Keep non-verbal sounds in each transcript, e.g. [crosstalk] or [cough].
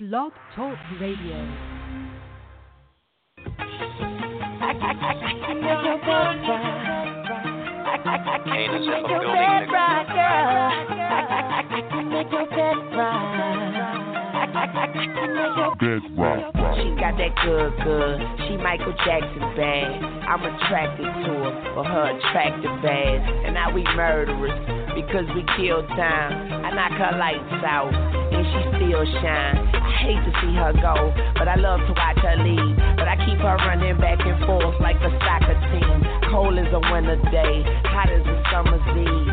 Blog Talk Radio. Ain't as if I'm building She got that good, good. She Michael Jackson bad. I'm attracted to her for her attractive ass. And now we murderers because we kill time. I knock her lights out and she still shine. Hate to see her go, but I love to watch her leave. But I keep her running back and forth like a soccer team. Cold as a winter day, hot as a summer's eve.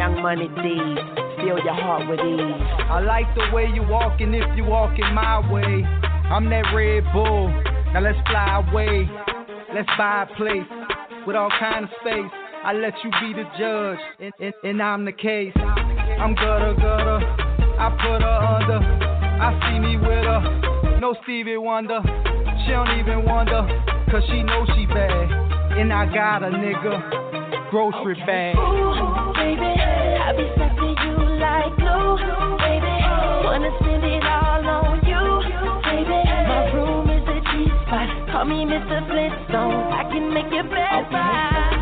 Young money thieves, steal your heart with ease. I like the way you walking if you walking my way. I'm that Red Bull. Now let's fly away. Let's buy a place with all kind of space. I let you be the judge, and, and, and I'm the case. I'm gutter gutter. I put her under. I see me with her. No Stevie Wonder. She don't even wonder, cause she know she bad. And I got a nigga grocery bag. Ooh, baby, I be something you like glue, baby. Wanna spend it all on you, baby. My room is a G spot. Call me Mr. Flintstone. I can make your bed right.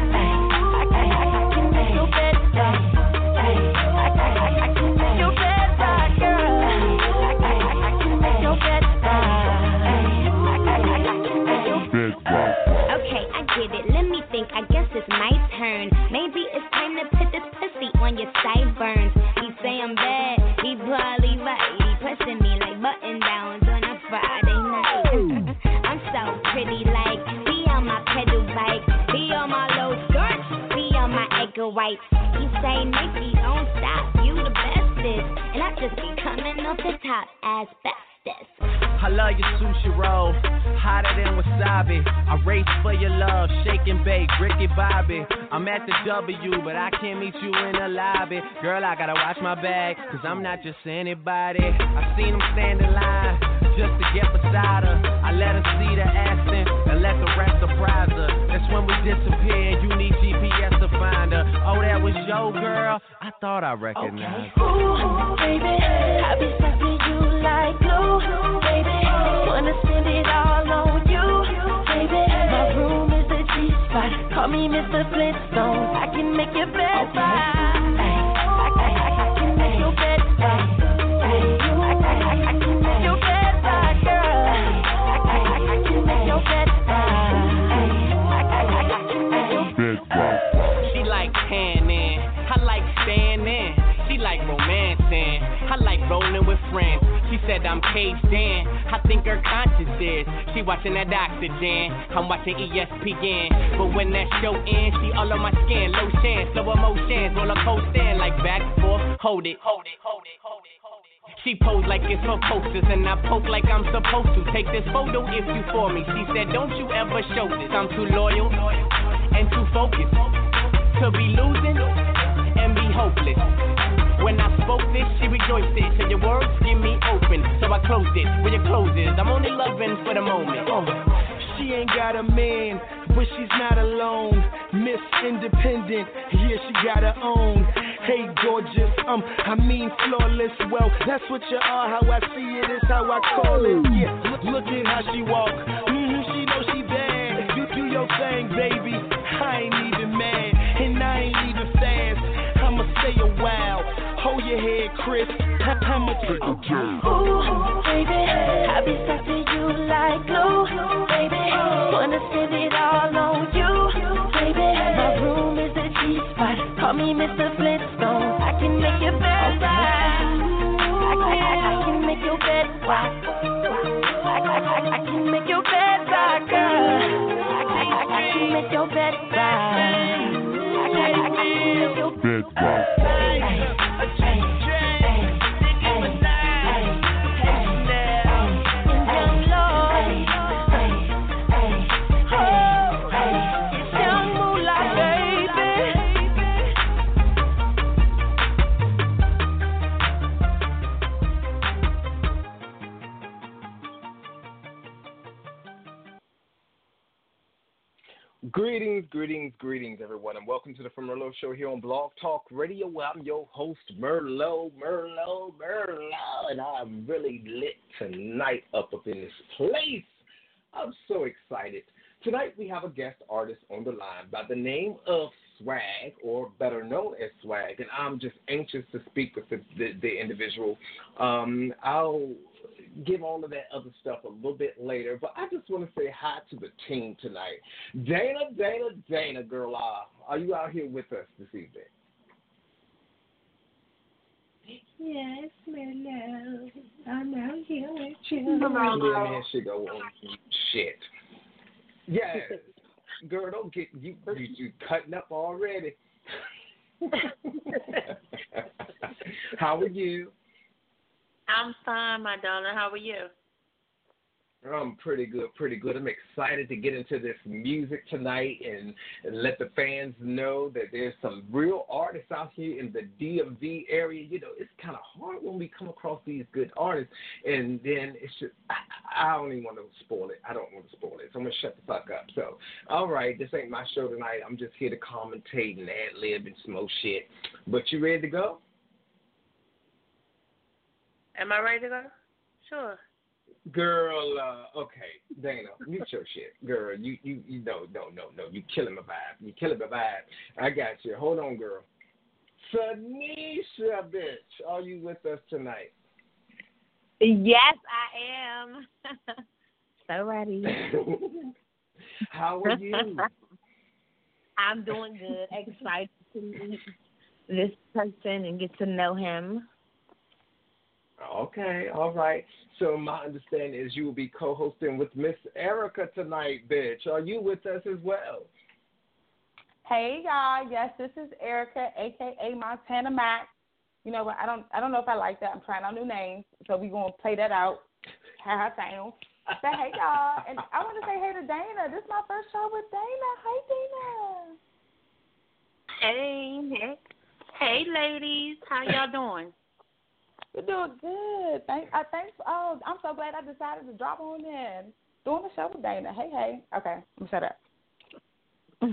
My white. He say Nikki, don't stop. You the bestest, and I just be coming off the top as bestest. I love your sushi roll, hotter than wasabi. I race for your love, shake and bake, Ricky Bobby. I'm at the W, but I can't meet you in the lobby. Girl, I gotta watch my bag, cause I'm not just anybody. I seen him stand in line just to get beside her. I let her see the accent and let the rest surprise her. That's when we disappear, you need GPS her. Oh, that was your girl? I thought I recognized her. Ooh, baby, I be something you like glue, baby. Wanna spend it all on you, baby. My room is a G spot. Call me Mr. Flintstone. I can make your bed right. I like rolling with friends. She said I'm caged in, I think her conscience is. She watching that oxygen, I'm watching ESPN. But when that show ends, she all on my skin, low chance, slow emotions, roller coaster, like back and forth, hold it, hold it, hold it, hold it. hold it. She pose like it's for posters, and I poke like I'm supposed to. Take this photo if you for me. She said, Don't you ever show this. I'm too loyal and too focused to be losing and be hopeless. When I spoke this, she rejoiced it. So your words give me open, so I closed it. Where your closes, I'm only loving for the moment. Uh. She ain't got a man, but she's not alone. Miss Independent, yeah, she got her own. Hey, gorgeous, um, I mean flawless. Well, that's what you are. How I see it is how I call it. Yeah, look, look at how she walk. hmm she know she bad. You do your thing, baby. Hold your head, Chris. I'ma take a turn. Ooh, baby, I be something you like glue, baby. Wanna spend it all on you, baby. My room is a G spot. Call me Mr. Flintstone. I can make your bed right. I, I, I, I can make your bed rock. I, I, I, I can make your bed rock, girl. I, I, I, I can make your bed right. I, I, I, I can make your bed Greetings, greetings, greetings, everyone, and welcome to the From Merlot Show here on Blog Talk Radio. I'm your host, Merlot, Merlot, Merlot, and I'm really lit tonight up up in this place. I'm so excited. Tonight we have a guest artist on the line by the name of Swag, or better known as Swag, and I'm just anxious to speak with the, the, the individual. Um, I'll give all of that other stuff a little bit later, but I just want to say hi to the team tonight. Dana, Dana, Dana, girl, uh, are you out here with us this evening? Yes, Merlot. I'm out here with you. Yeah, man, she go [laughs] on shit. Yeah, girl, don't get you. You, you cutting up already. [laughs] How are you? I'm fine, my darling. How are you? I'm pretty good, pretty good. I'm excited to get into this music tonight and, and let the fans know that there's some real artists out here in the DMV area. You know, it's kind of hard when we come across these good artists, and then it's just I, I don't even want to spoil it. I don't want to spoil it, so I'm gonna shut the fuck up. So, all right, this ain't my show tonight. I'm just here to commentate and ad lib and smoke shit. But you ready to go? Am I ready to go? Sure. Girl, uh, okay, Dana, mute your shit, girl. You, you, you, no, no, no, no. You killing my vibe. You killing my vibe. I got you. Hold on, girl. Tanisha, bitch, are you with us tonight? Yes, I am. [laughs] so ready. [laughs] How are you? [laughs] I'm doing good. Excited to meet this person and get to know him. Okay, all right. So my understanding is you will be co-hosting with Miss Erica tonight, bitch. Are you with us as well? Hey y'all, yes, this is Erica, aka Montana Mac. You know what? I don't, I don't know if I like that. I'm trying out new names, so we gonna play that out. How I sound. Say hey y'all, and I want to say hey to Dana. This is my first show with Dana. Hey Hey, Dana. hey, hey, ladies. How y'all doing? We're doing good. Thank, I thanks. Oh, I'm so glad I decided to drop on in. Doing the show with Dana. Hey, hey. Okay, I'm shut up. [laughs]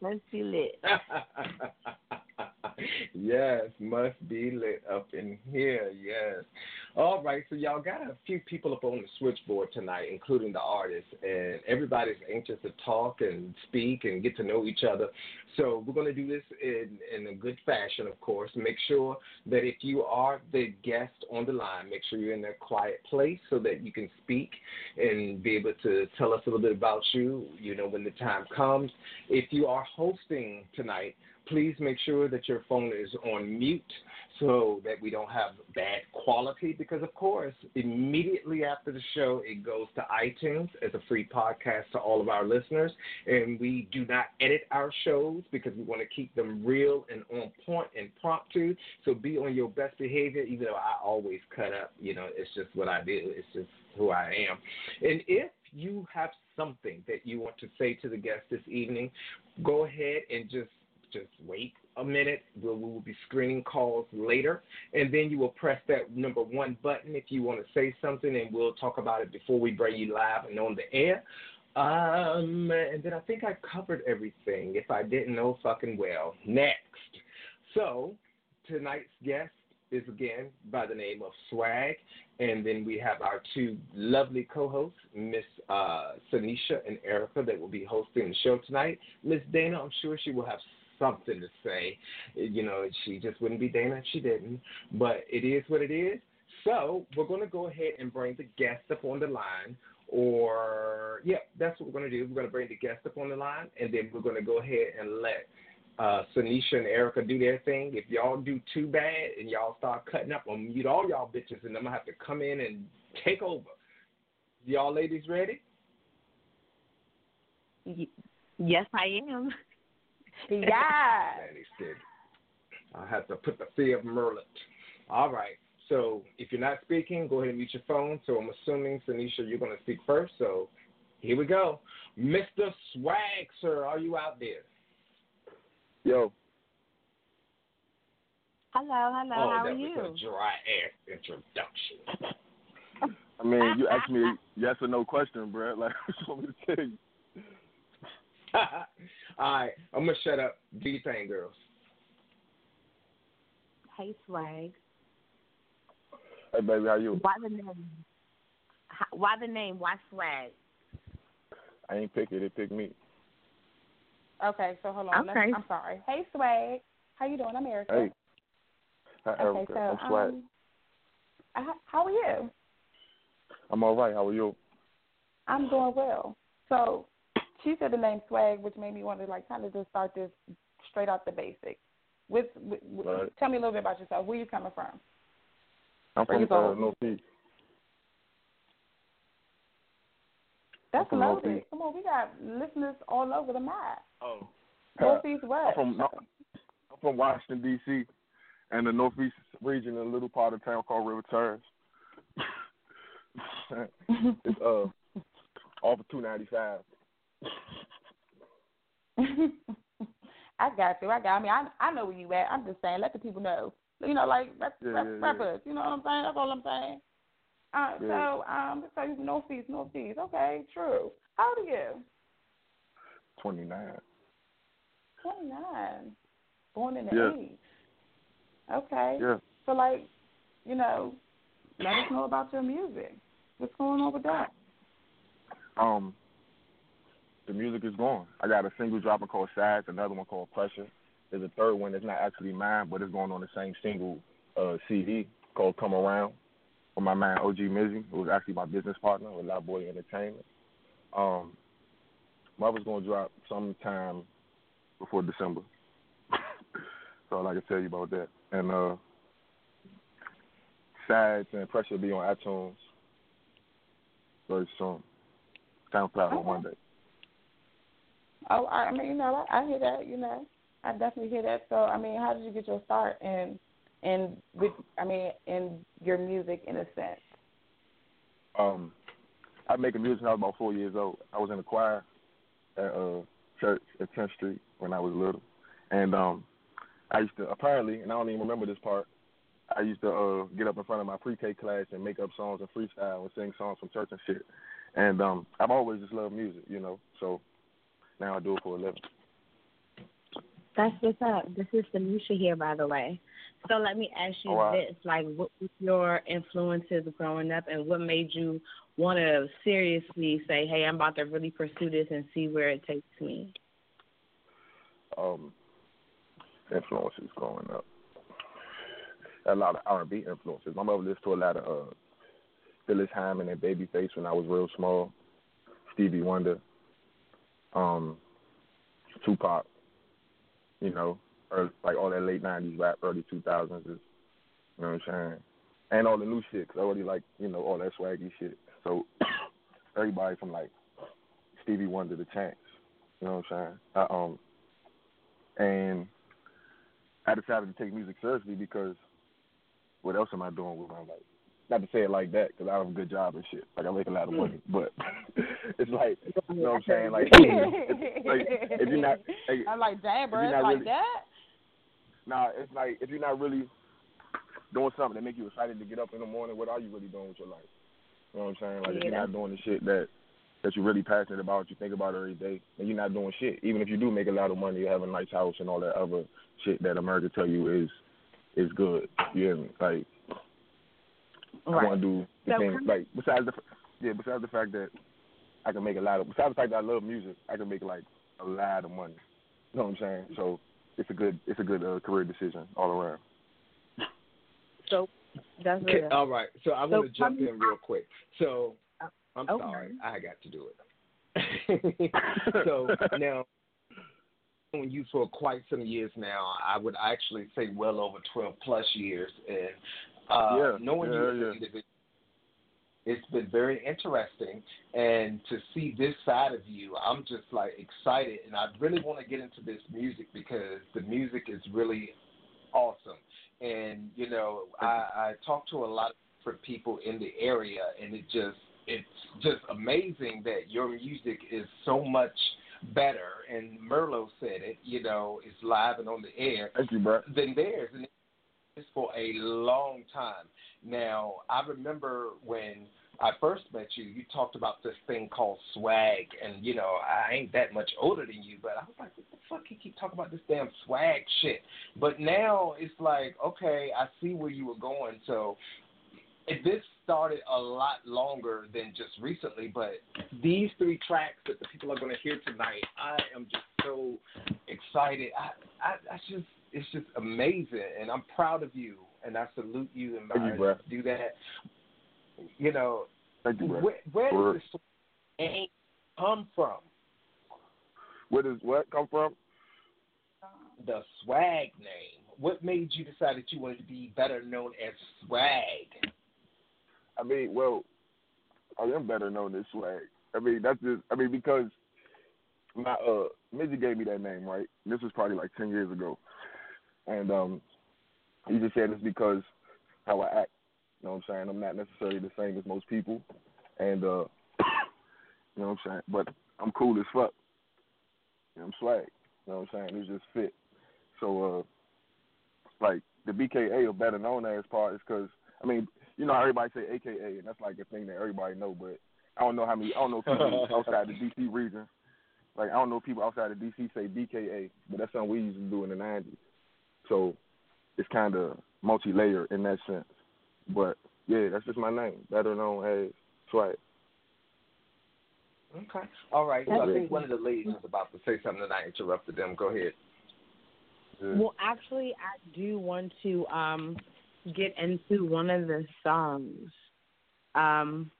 Let's be lit. [laughs] yes, must be lit up in here. Yes. All right, so y'all got a few people up on the switchboard tonight, including the artists, and everybody's anxious to talk and speak and get to know each other. So we're going to do this in, in a good fashion, of course. Make sure that if you are the guest on the line, make sure you're in a quiet place so that you can speak and be able to tell us a little bit about you, you know, when the time comes. If you are hosting tonight, please make sure that your phone is on mute so that we don't have bad quality because of course immediately after the show it goes to itunes as a free podcast to all of our listeners. And we do not edit our shows because we want to keep them real and on point and promptu. So be on your best behavior even though i always cut up you know it's just what i do. It's just who i am. And if you have something that you want to say to the guest this evening go ahead and just just wait a minute. We'll, we will be screening calls later. And then you will press that number one button if you want to say something, and we'll talk about it before we bring you live and on the air. Um, and then I think I covered everything. If I didn't know, fucking well. Next. So, tonight's guest is again by the name of Swag. And then we have our two lovely co hosts, Miss uh, Sanisha and Erica, that will be hosting the show tonight. Miss Dana, I'm sure she will have something to say. You know, she just wouldn't be Dana if she didn't. But it is what it is. So we're going to go ahead and bring the guest up on the line. Or, yeah, that's what we're going to do. We're going to bring the guest up on the line, and then we're going to go ahead and let uh, Sanisha and Erica do their thing. If y'all do too bad and y'all start cutting up, I'm mute all y'all bitches, and I'm going to have to come in and take over. Y'all ladies ready? Yes, I am. [laughs] Yeah. Daddy said, I have to put the fear of Merlot. All right. So if you're not speaking, go ahead and mute your phone. So I'm assuming, Sanisha, you're going to speak first. So here we go. Mr. Swag, sir, are you out there? Yo. Hello, hello. oh, How that are was you? a dry ass introduction. I mean, you asked me yes or no question, bro. [laughs] Like, what you want me to tell you? [laughs] All right, I'm gonna shut up. Do your thing, girls. Hey, Swag. Hey, baby, how you? Why the name? H- Why the name? Why Swag? I ain't pick it. It picked me. Okay, so hold on. Okay. I'm sorry. Hey, Swag. How you doing? I'm Erica. Hey. Hi, Okay, so I'm swag. um, uh, how are you? I'm all right. How are you? I'm doing well. So she said the name Swag, which made me want to like kind of just start this straight out the basics. With, with, with Right. tell me a little bit about yourself. Where you coming from? I'm Bring from it uh, on. Northeast. That's from loaded. Northeast. Come on, we got listeners all over the map. Oh. Northeast West. I'm from, I'm from Washington, D.C., and the Northeast region, a little part of town called River Terrace. [laughs] it's uh [laughs] off of 295. I got you. I got. I mean, I I know where you at. I'm just saying, let the people know. You know, like rep, Yeah, rep, yeah, yeah. You know what I'm saying? That's all I'm saying. Uh, Yeah. So, um, so you northeast, northeast. Okay, true. How old are you? 29. Twenty nine. Born in the Yeah. eighties. Okay. Yeah. So, like, you know, let us know about your music. What's going on with that? Um, the music is going. I got a single dropping called Sides, another one called Pressure. There's a third one that's not actually mine, but it's going on the same single uh, CD called Come Around with my man OG Mizzy, who was actually my business partner with Lot Boy Entertainment. Um, mother's going to drop sometime before December. [laughs] so all I can tell you about that. And uh, Sides and Pressure will be on iTunes very soon. SoundCloud on Monday. Oh, I mean, you know, I, I hear that. You know, I definitely hear that. So, I mean, how did you get your start in, in with, I mean, in your music in a sense? Um, I make music when I was about four years old. I was in the choir at uh church at 10th Street when I was little, and um, I used to apparently, and I don't even remember this part. I used to uh get up in front of my pre-K class and make up songs and freestyle and sing songs from church and shit. And um, I've always just loved music, you know. So now I do it for a living. That's what's up. This is Denisha here, by the way. So let me ask you wow. this: like, what was your influences growing up, and what made you want to seriously say, "Hey, I'm about to really pursue this and see where it takes me"? um, influences growing up. A lot of R and B influences. My mother listened to a lot of uh, Phyllis Hyman and Babyface when I was real small. Stevie Wonder, um, Tupac. You know, or like all that late '90s rap, early 2000s is. You know what I'm saying? And all the new shit. 'cause I already like you know all that swaggy shit. So [coughs] everybody from like Stevie Wonder to Chance. You know what I'm saying? I, um, and I decided to take music seriously because what else am I doing with my life? Not to say it like that because I have a good job and shit. Like I make a lot of money, hmm. but [laughs] it's like you know what I'm saying? Like, [laughs] like if you're not, [laughs] like, I'm like, damn, bro, you're it's not like really- that. nah, it's like if you're not really doing something that make you excited to get up in the morning, what are you really doing with your life? You know what I'm saying? Like if you're not doing the shit that that you're really passionate about, you think about every day, and you're not doing shit. Even if you do make a lot of money, you have a nice house and all that other shit that America tell you is is good. You hear me? Like I want to do the So things come- like besides the yeah besides the fact that I can make a lot of besides the fact that I love music, I can make like a lot of money. You know what I'm saying? So it's a good it's a good uh, career decision all around. [laughs] So that's Okay, all right. So I So want to jump in real quick. So I'm Okay. sorry, I got to do it. [laughs] so now, knowing you for quite some years now, I would actually say well over 12 plus years, and uh, Yeah, knowing yeah, you as yeah. an individual, it's been very interesting, and to see this side of you, I'm just like excited, and I really want to get into this music because the music is really awesome. And you know, I, I talk to a lot of different people in the area, and it just it's just amazing that your music is so much better. And Merlot said it, you know, it's live and on the air Thank you, bro. than theirs. And this for a long time. Now, I remember when I first met you, you talked about this thing called swag, and you know, I ain't that much older than you, but I was like, what the fuck you keep talking about this damn swag shit? But now it's like, okay, I see where you were going. So this started a lot longer than just recently, but these three tracks that the people are going to hear tonight, I am just so excited. I, I, I just, it's just amazing, and I'm proud of you, and I salute you and Thank you, I do that. You know, Thank you, where, where does this name come from? Where does what come from? The swag name. What made you decide that you wanted to be better known as swag? I mean, well, I am better known as swag. I mean, that's just. I mean, because my uh, Mizzy gave me that name, right? This was probably like ten years ago, and um, he just said it's because how I act. You know what I'm saying? I'm not necessarily the same as most people, and uh, [coughs] you know what I'm saying. But I'm cool as fuck. You know, I'm swag. You know what I'm saying? It's just fit. So, uh, like the BKA or better known as part is because I mean, you know, how everybody say AKA, and that's like a thing that everybody know. But I don't know how many. I don't know people [laughs] outside the DC region. Like I don't know people outside of DC say BKA, but that's something we used to do in the '90s. So it's kind of multi-layered in that sense. But yeah, that's just my name, better known as Swag. Okay. All right. So I think one of the ladies was about to say something, and I interrupted them. Go ahead. Well, actually, I do want to um get into one of the songs. Um,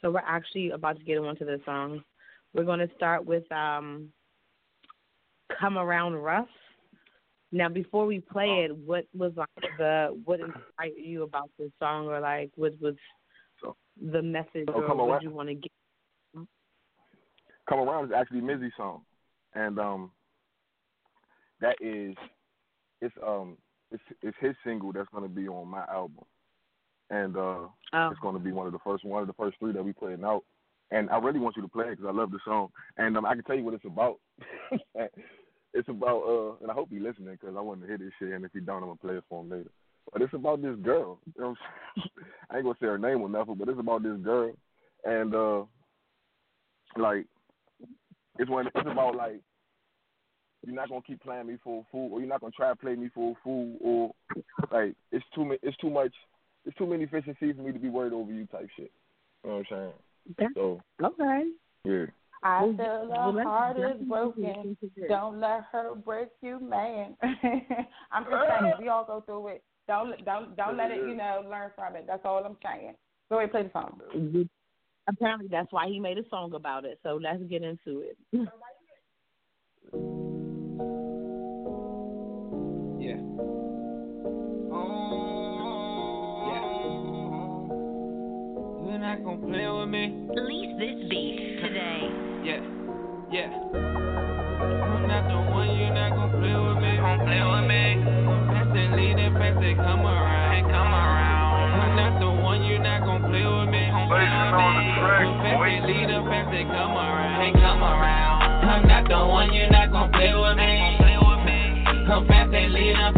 so we're actually about to get into the songs. We're going to start with um, "Come Around Rough." Now, before we play it, what was like the what inspired you about this song, or like what was the message, So or what Around- you want to get? Come Around is actually Mizzy's song, and um, that is it's um it's it's his single that's going to be on my album, and uh, Oh. it's going to be one of the first one of the first three that we playing out. And I really want you to play it because I love the song, and um, I can tell you what it's about. [laughs] it's about uh, and I hope he's listening because I want to hear this shit, and if he don't, I'm gonna play it for him later. But it's about this girl. You know what I'm saying? [laughs] I ain't gonna say her name or nothing, but it's about this girl, and uh, like it's when it's about like you're not gonna keep playing me for a fool, or you're not gonna try to play me for a fool, or like it's too it's too much, it's too many fish in sea for me to be worried over you type shit. You know what I'm saying? So Okay. yeah. I Well, feel well, her let's heart is broken. listen to this. Don't let her break you, man. [laughs] I'm just saying, we all go through it. Don't don't don't let it, you know, learn from it. That's all I'm saying. Go ahead, play the song. Apparently, that's why he made a song about it. So let's get into it. [laughs] Yeah. You're not gonna play with me. Release this beat today. Yeah, yeah. I'm not the one, you're not gonna play with me. Gonna play with me. Fast and lead and fast they come around. They come around. I'm not the one, you're not gonna play with me. Gonna play with me. Fast and lead and fast they come around. They come around. I'm not the one, you're not gonna play with me. Play with me. Come fast and lead and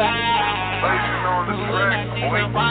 bags and walked away. Oh,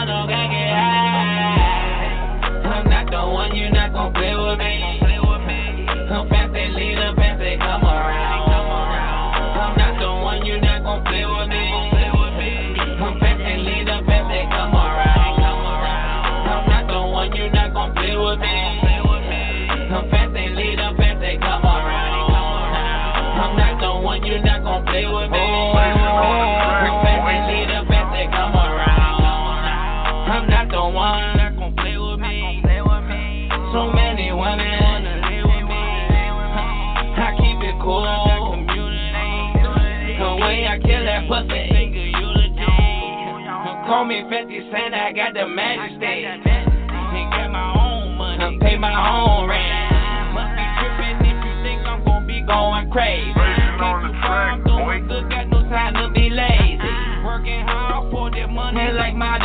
Call me 50 Cent, I got the majesty. And get my own money, I pay my own rent. Must be tripping if you think I'm gon' be going crazy. I'm doing good, got no time to be lazy. Working hard for this money like modern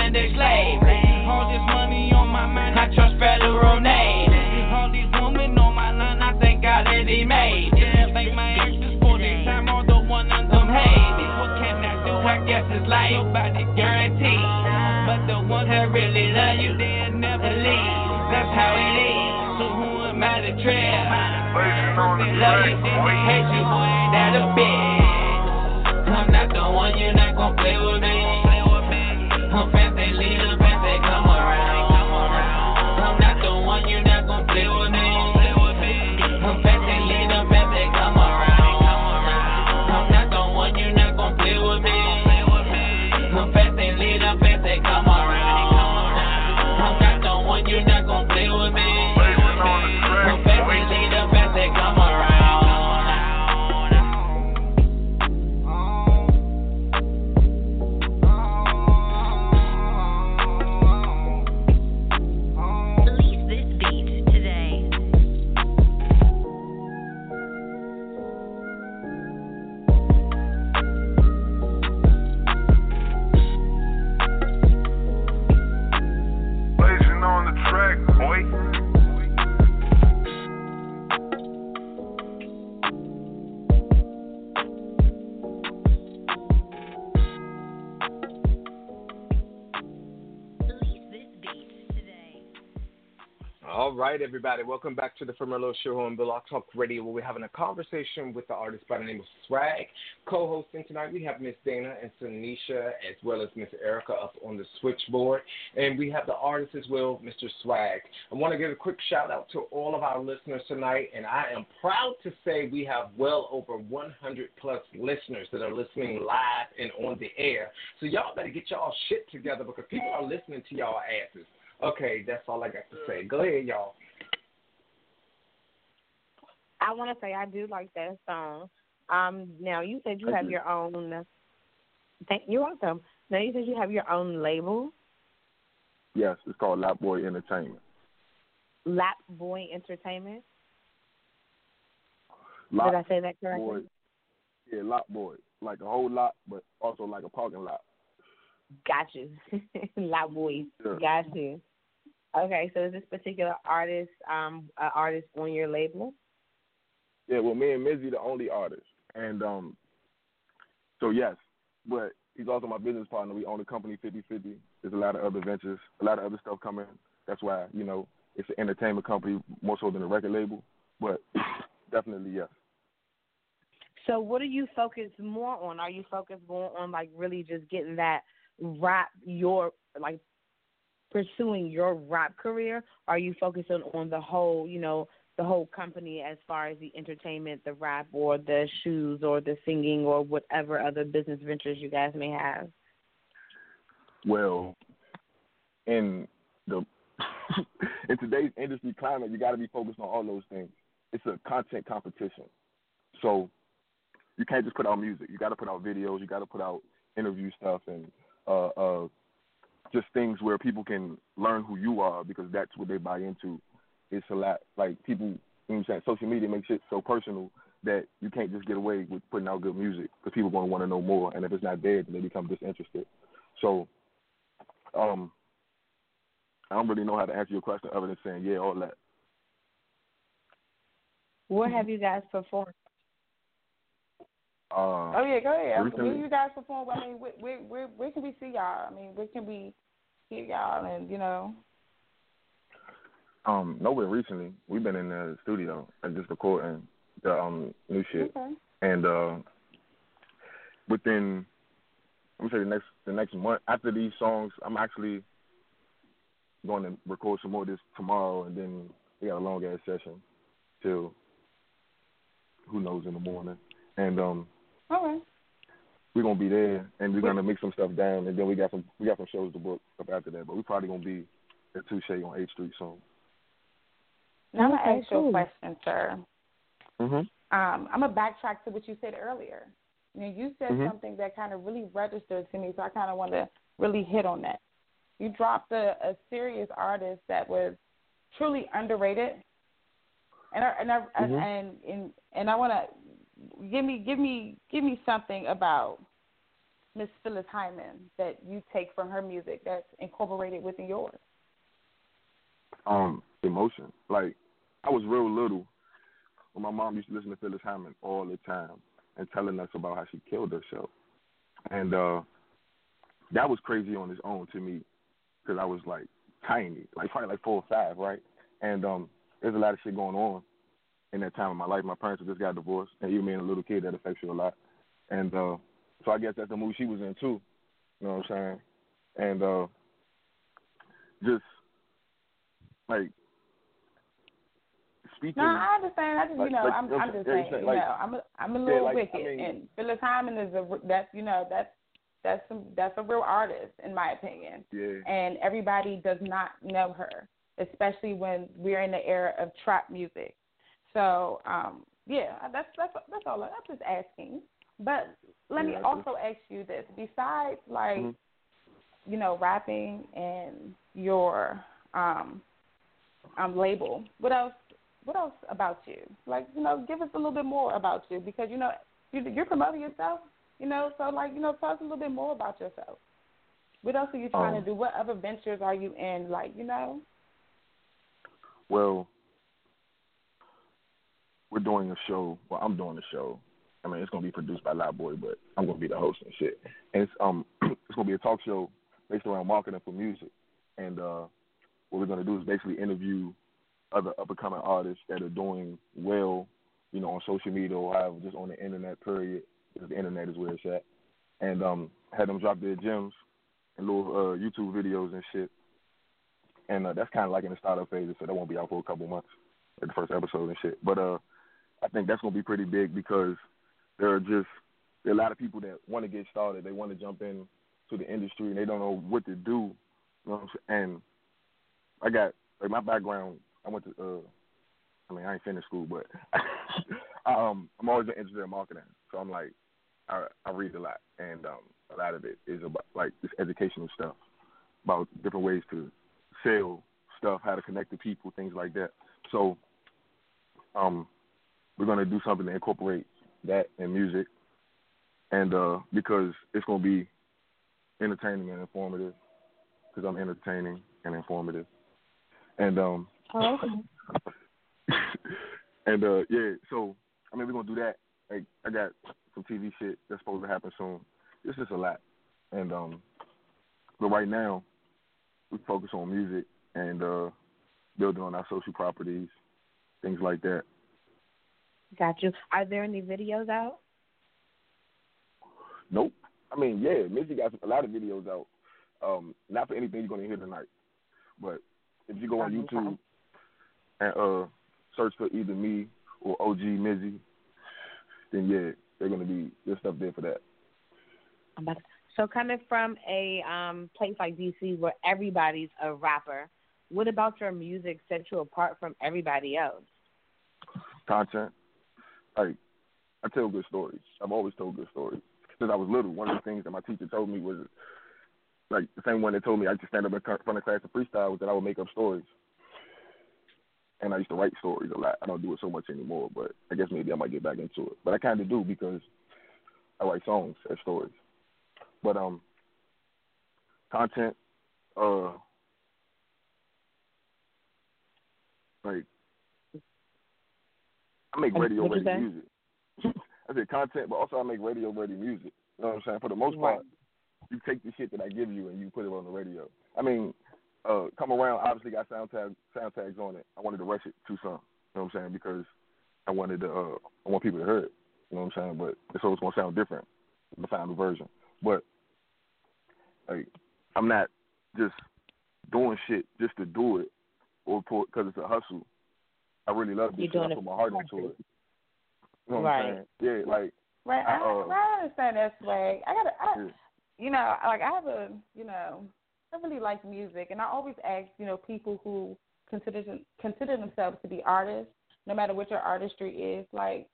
I guess it's nobody guarantee. But the ones that really love you, they'll never leave. That's how it is. So who am I to tread? Love you, then hate you, boy, that a bitch. I'm not the one, you're not gon' play with me. Right, everybody. Welcome back to the Firmelo Show on Blog Talk Radio, where we're having a conversation with the artist by the name of Swag. Co-hosting tonight, we have Miss Dana and Tanisha, as well as Miss Erica up on the switchboard, and we have the artist as well, Mr. Swag. I want to give a quick shout out to all of our listeners tonight, and I am proud to say we have well over 100 plus listeners that are listening live and on the air. So y'all better get y'all shit together because people are listening to y'all asses. Okay, that's all I got to say. Go ahead, y'all. I want to say I do like that song. Um, now you said you Thank have you. your own. Thank you're welcome. Now you said you have your own label, Yes, it's called Lot Boy Entertainment. Lap Boy Entertainment. Lot Did I say that correctly? Boy, yeah, Lot Boy, like a whole lot, but also like a parking lot. Got you. [laughs] Lap Boy. Yeah. Got you. Okay, so is this particular artist um artist on your label? Yeah, well, me and Mizzy the only artists, and um, so yes, but he's also my business partner. We own the company 50-50. There's a lot of other ventures, a lot of other stuff coming. That's why you know it's an entertainment company more so than a record label, but [coughs] definitely yes. So what are you focused more on? Are you focused more on like really just getting that rap your like pursuing your rap career? Are you focusing on the whole, you know, the whole company as far as the entertainment, the rap or the shoes or the singing or whatever other business ventures you guys may have? Well, in the [laughs] in today's industry climate, you got to be focused on all those things. It's a content competition, so you can't just put out music. You got to put out videos. You got to put out interview stuff and uh, uh, just things where people can learn who you are because that's what they buy into. It's a lot like people. You know what I'm saying social media makes it so personal that you can't just get away with putting out good music because people going to want to know more, and if it's not there, then they become disinterested. So um, I don't really know how to answer your question other than saying yeah, all that. What have you guys performed? Uh, Oh yeah, go ahead. Recently- Where you guys perform? I mean, where, where where where can we see y'all? I mean, where can we hear y'all? And you know, Um, nowhere recently. We've been in the studio and just recording the um new shit. okay. And uh within I'm gonna say the next the next month after these songs, I'm actually going to record some more of this tomorrow and then we got a long ass session till who knows in the morning. And um All right. we're gonna be there and we're gonna mix some stuff down and then we got some we got some shows to book up after that. But we're probably gonna be at Touche on Eighth Street soon. Now I'm gonna ask you a question, sir. Mhm. Um, I'm gonna backtrack to what you said earlier. You know, you said Mhm. something that kind of really registered to me, so I kind of want to really hit on that. You dropped a, a serious artist that was truly underrated, and I, and I, Mhm. and and and I want to give me give me give me something about Miss Phyllis Hyman that you take from her music that's incorporated within yours. um emotion. Like I was real little when my mom used to listen to Phyllis Hyman all the time and telling us about how she killed herself, and uh that was crazy on its own to me because I was like tiny, like probably like four or five, right? And um there's a lot of shit going on in that time of my life. My parents just got divorced, and even being a little kid, that affects you a lot. And uh so I guess that's the mood she was in too. You know what I'm saying? And uh just like speaking. No, I understand. I just, Like- you know, like, I'm, I'm just saying, you Like- know, I'm, a, I'm a Yeah, little I wicked, mean- and Phyllis Hyman is a, that's, you know, that's, that's some, that's a real artist in my opinion, Yeah. and everybody does not know her, especially when we're in the era of trap music. So, um, yeah, that's that's that's all. I'm just asking. But let me Yeah, also ask you this: besides, like, Mhm. you know, rapping and your um, um, label, what else? What else about you? Like, you know, give us a little bit more about you because you know you, you're promoting yourself. You know, so like, you know, tell us a little bit more about yourself. What else are you trying Um, to do? What other ventures are you in? Like, you know. Well, we're doing a show. Well, I'm doing a show. I mean, it's gonna be produced by Lot Boy, but I'm gonna be the host and shit. And it's um, [clears throat] it's gonna be a talk show based around marketing for music. And uh, what we're gonna do is basically interview other up and coming artists that are doing well, you know, on social media or however, just on the internet. Period. Because the internet is where it's at. And um, had them drop their gems and little uh, YouTube videos and shit. And uh, that's kind of like in the startup phase, so that won't be out for a couple months, like the first episode and shit. But uh, I think that's gonna be pretty big because there are just there are a lot of people that want to get started. They want to jump in to the industry and they don't know what to do. You know what I'm saying? And I got like my background. I went to. uh I mean, I ain't finished school, but [laughs] um, I'm always interested in marketing. So I'm like, I, I read a lot, and um, a lot of it is about like this educational stuff about different ways to sell stuff, how to connect to people, things like that. So, um, we're gonna do something to incorporate that in music, and uh, because it's gonna be entertaining and informative, because I'm entertaining and informative, and um, Oh, okay. [laughs] and uh, yeah, so I mean, we're gonna do that. Like, I got some TV shit that's supposed to happen soon. It's just a lot, and um, but right now we focus on music and uh, building on our social properties, things like that. Got you. Are there any videos out? Nope. I mean, yeah, Mizzy got a lot of videos out. Um, not for anything you're gonna hear tonight, but if you go on YouTube and uh, search for either me or OG Mizzy, then yeah, they're gonna be there's stuff there for that. To- So coming from a um place like DC where everybody's a rapper, what about your music sets you apart from everybody else? Content, like I tell good stories. I've always told good stories since I was little. One of the things that my teacher told me was like the same one that told me I could stand up in front of class and freestyle was that I would make up stories. And I used to write stories a lot. I don't do it so much anymore, but I guess maybe I might get back into it. But I kind of do because I write songs as stories. But um, content, uh, like I make radio ready music. [laughs] I said content, but also I make radio ready music. You know what I'm saying? For the most part, you take the shit that I give you and you put it on the radio. I mean, uh, come around obviously got sound tag sound tags on it. I wanted to rush it to some. You know what I'm saying? Because I wanted to uh I want people to hear it. You know what I'm saying? But it's always gonna sound different, the final version. But like I'm not just doing shit just to do it or because it's a hustle. I really love this You're shit. doing I it put my heart for into it. You know what Right. I'm saying? Yeah, like Right, I, I, uh, I understand that swag. I gotta, I, yeah. you know, like I have a, you know, I really like music, and I always ask, you know, people who consider consider themselves to be artists, no matter what your artistry is. Like,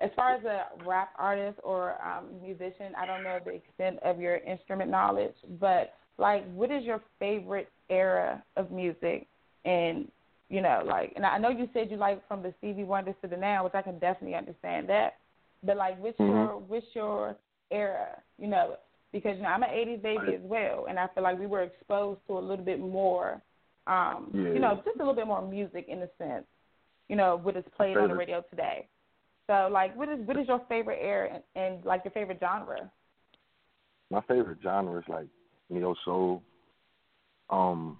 as far as a rap artist or um, musician, I don't know the extent of your instrument knowledge, but like, what is your favorite era of music? And you know, like, and I know you said you like from the Stevie Wonders to the now, which I can definitely understand that. But like, what's Mhm. your what's your era? You know, because you know I'm an '80s baby as well, and I feel like we were exposed to a little bit more, um, Yeah. you know, just a little bit more music in a sense. You know, what is played on the radio today. So, like, what is what is your favorite era and, and like your favorite genre? my favorite genre is like neo soul, um,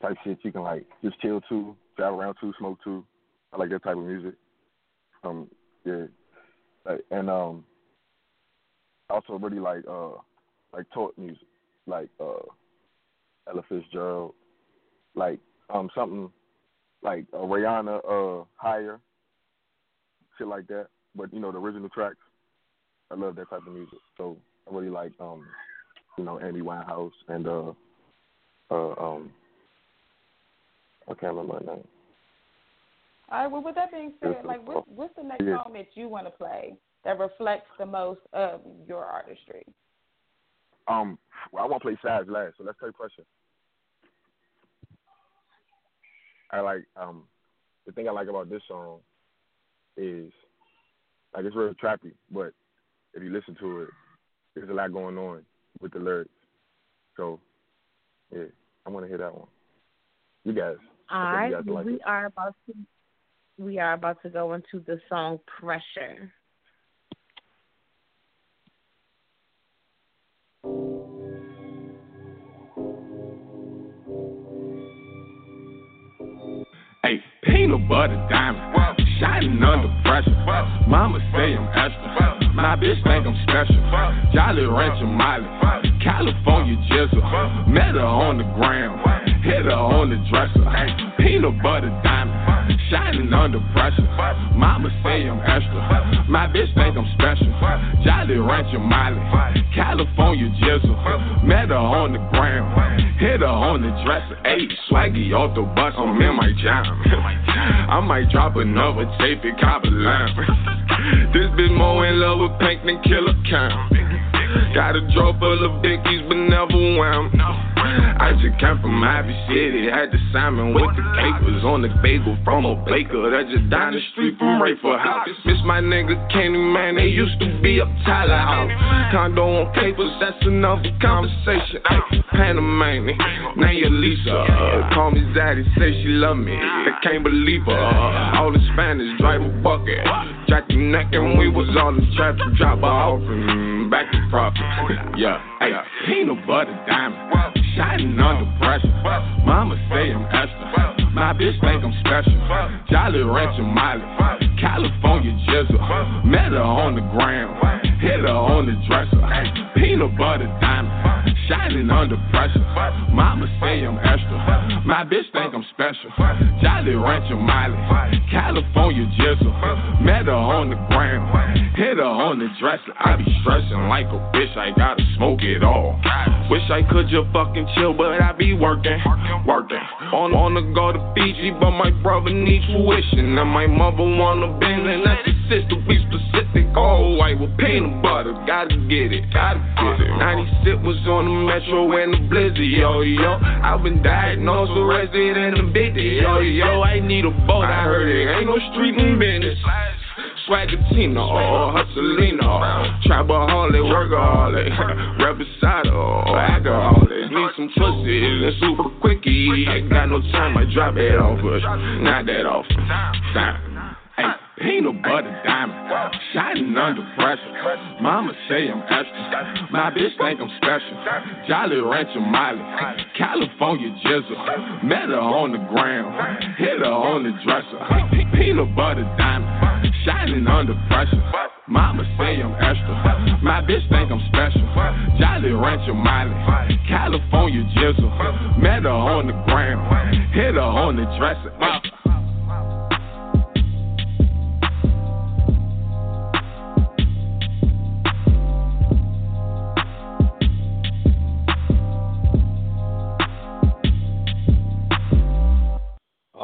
type shit you can like just chill to, drive around to, smoke to. I like that type of music. Um, yeah, like, and um, also really like uh, like talk music, like uh, Ella Fitzgerald, like um something like uh, Rihanna, uh, higher, shit like that. But you know the original tracks. I love that type of music. So I really like um, you know, Amy Winehouse and uh uh um I can't remember her name. All right. Well, with that being said, like, what, what's the next Yeah. song that you want to play that reflects the most of your artistry? Um well, I wanna play sides last, so let's take pressure. I like um the thing I like about this song is like it's real trappy, but if you listen to it, there's a lot going on with the lyrics. So yeah, I wanna hear that one. You guys. All right, guys like we it. are about to we are about to go into the song Pressure. Peanut butter diamond, shining under pressure. Mama say I'm extra, my bitch think I'm special. Jolly Rancher Miley, California jizzle. Met her on the ground, hit her on the dresser. Peanut butter diamond, shining under pressure. Mama say I'm extra, my bitch think I'm special. Jolly Rancher Miley, California jizzle. Met her on the ground, hit her on the dresser. Hey, swaggy off the bus, I'm in my jam. I might drop another tape and cop a lamb. This bitch more in love with Pink than Killer Cam. Got a drawer full of dickies, but never wham. I just came from Ivy City, had the salmon with the capers on the bagel from a baker that just down the street from Rayful House. Miss my nigga Kenny, man, they used to be up Tyler House. Condo on papers, that's another conversation. Ay, Panamanian, name your Lisa. Call me Zaddy, say she love me. I can't believe her. All in Spanish, drive a bucket. Jack the neck and we was all in trap to drop her off and back to profit. Yeah, hey, peanut butter diamond, shining under pressure. Mama say I'm extra, my bitch think I'm special. Jolly Rancher Miley, California jizzle. Met her on the ground, hit her on the dresser. Peanut butter diamond, shining under pressure. Mama say I'm extra, my bitch think I'm special. Jolly Rancher Miley, California jizzle. Met her on the ground, hit her on the dresser. I be stressing like a bitch, I gotta smoke it all. Wish I could just fucking chill, but I be working, working. On on the go to Fiji, but my brother needs tuition, and my mother wanna bend, and that's the sister. Be specific, all white with peanut butter. Gotta get it, gotta get it. 96 was on the metro and the blizzard, yo yo. I've been diagnosed, arrested, and evicted, yo yo. I need a boat, I heard it ain't no street in business. Swagatina or oh, Hustlina, oh. Trapaholic, Workaholic, [laughs] Reposado, oh, Alcoholic. Need some pussy and super quickie. Ain't got no time, I drop it off, but not that often. Peanut butter diamond, shining under pressure. Mama say I'm extra. My bitch think I'm special. Jolly Rancher Miley, California jizzle. Met her on the ground, hit her on the dresser. Peanut butter diamond, shining under pressure. Mama say I'm extra. My bitch think I'm special. Jolly Rancher Miley, California jizzle. Met her on the ground, hit her on the dresser.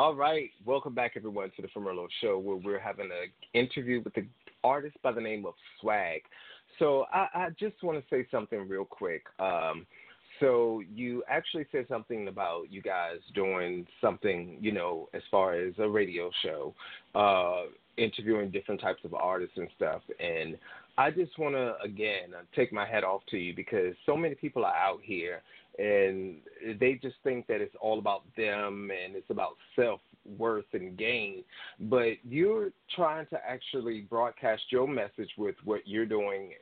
All right, welcome back everyone to the Fumerlo Show, where we're having an interview with the artist by the name of Swag. So I, I just want to say something real quick. Um, so you actually said something about you guys doing something, you know, as far as a radio show, uh, interviewing different types of artists and stuff. And I just want to again take my hat off to you because so many people are out here and they just think that it's all about them and it's about self worth and gain. But you're trying to actually broadcast your message with what you're doing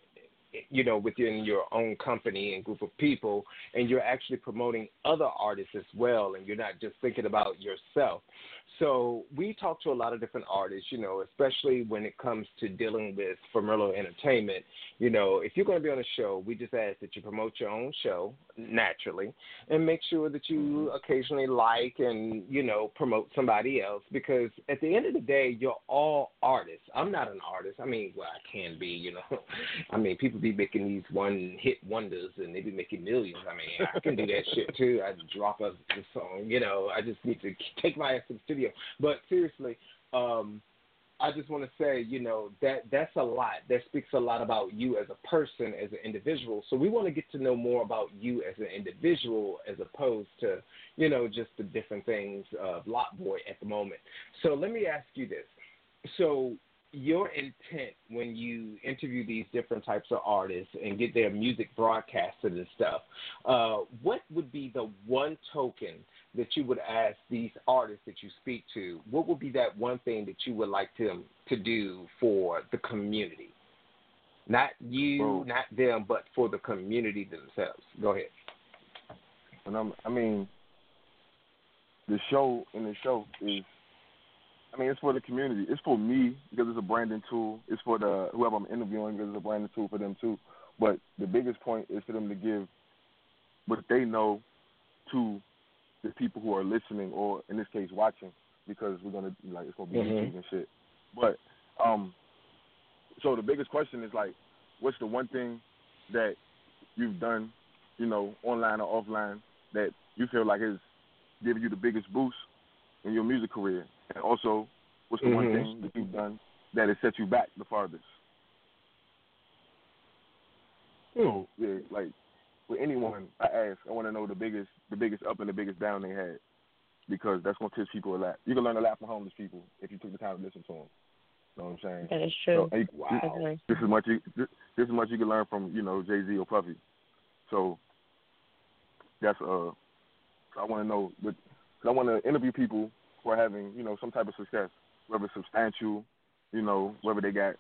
you know within your own company and group of people and you're actually promoting other artists as well and you're not just thinking about yourself. So we talk to a lot of different artists you know especially when it comes to dealing with Fumerlo Entertainment. You know if you're going to be on a show we just ask that you promote your own show naturally and make sure that you mm-hmm. occasionally like and you know promote somebody else because at the end of the day you're all artists. I'm not an artist. I mean well i can be you know. [laughs] I mean people be making these one hit wonders and they be making millions i mean i can do that [laughs] shit too i drop a, a song you know i just need to [laughs] take my ass to the studio but seriously um I just want to say, you know, that that's a lot. That speaks a lot about you as a person, as an individual. So we want to get to know more about you as an individual, as opposed to, you know, just the different things of Lot Boy at the moment. So let me ask you this: so your intent when you interview these different types of artists and get their music broadcasted and stuff, uh, what would be the one token that you would ask these artists that you speak to? What would be that one thing that you would like them to do for the community? Not you, Well- not them, but for the community themselves. Go ahead. And I'm, I mean, the show in the show is, I mean, it's for the community. It's for me because it's a branding tool. It's for the whoever I'm interviewing because it's a branding tool for them too. But the biggest point is for them to give what they know to the people who are listening or in this case watching because we're gonna like it's gonna be Mhm. YouTube and shit. But um, so the biggest question is like, what's the one thing that you've done, you know, online or offline that you feel like is giving you the biggest boost in your music career? And also, what's the one Mhm. thing that you've done that has set you back the farthest? So yeah, like with anyone I ask, I want to know the biggest, the biggest up and the biggest down they had, because that's gonna teach people a lot. You can learn a lot from homeless people if you took the time to listen to them. You know what I'm saying? That is true. So, and you- Wow. Okay. This is much. You, this, this is much you can learn from you know Jay Z or Puffy. So that's uh. I want to know, but I want to interview people who are having you know some type of success, whether it's substantial, you know, whether they got.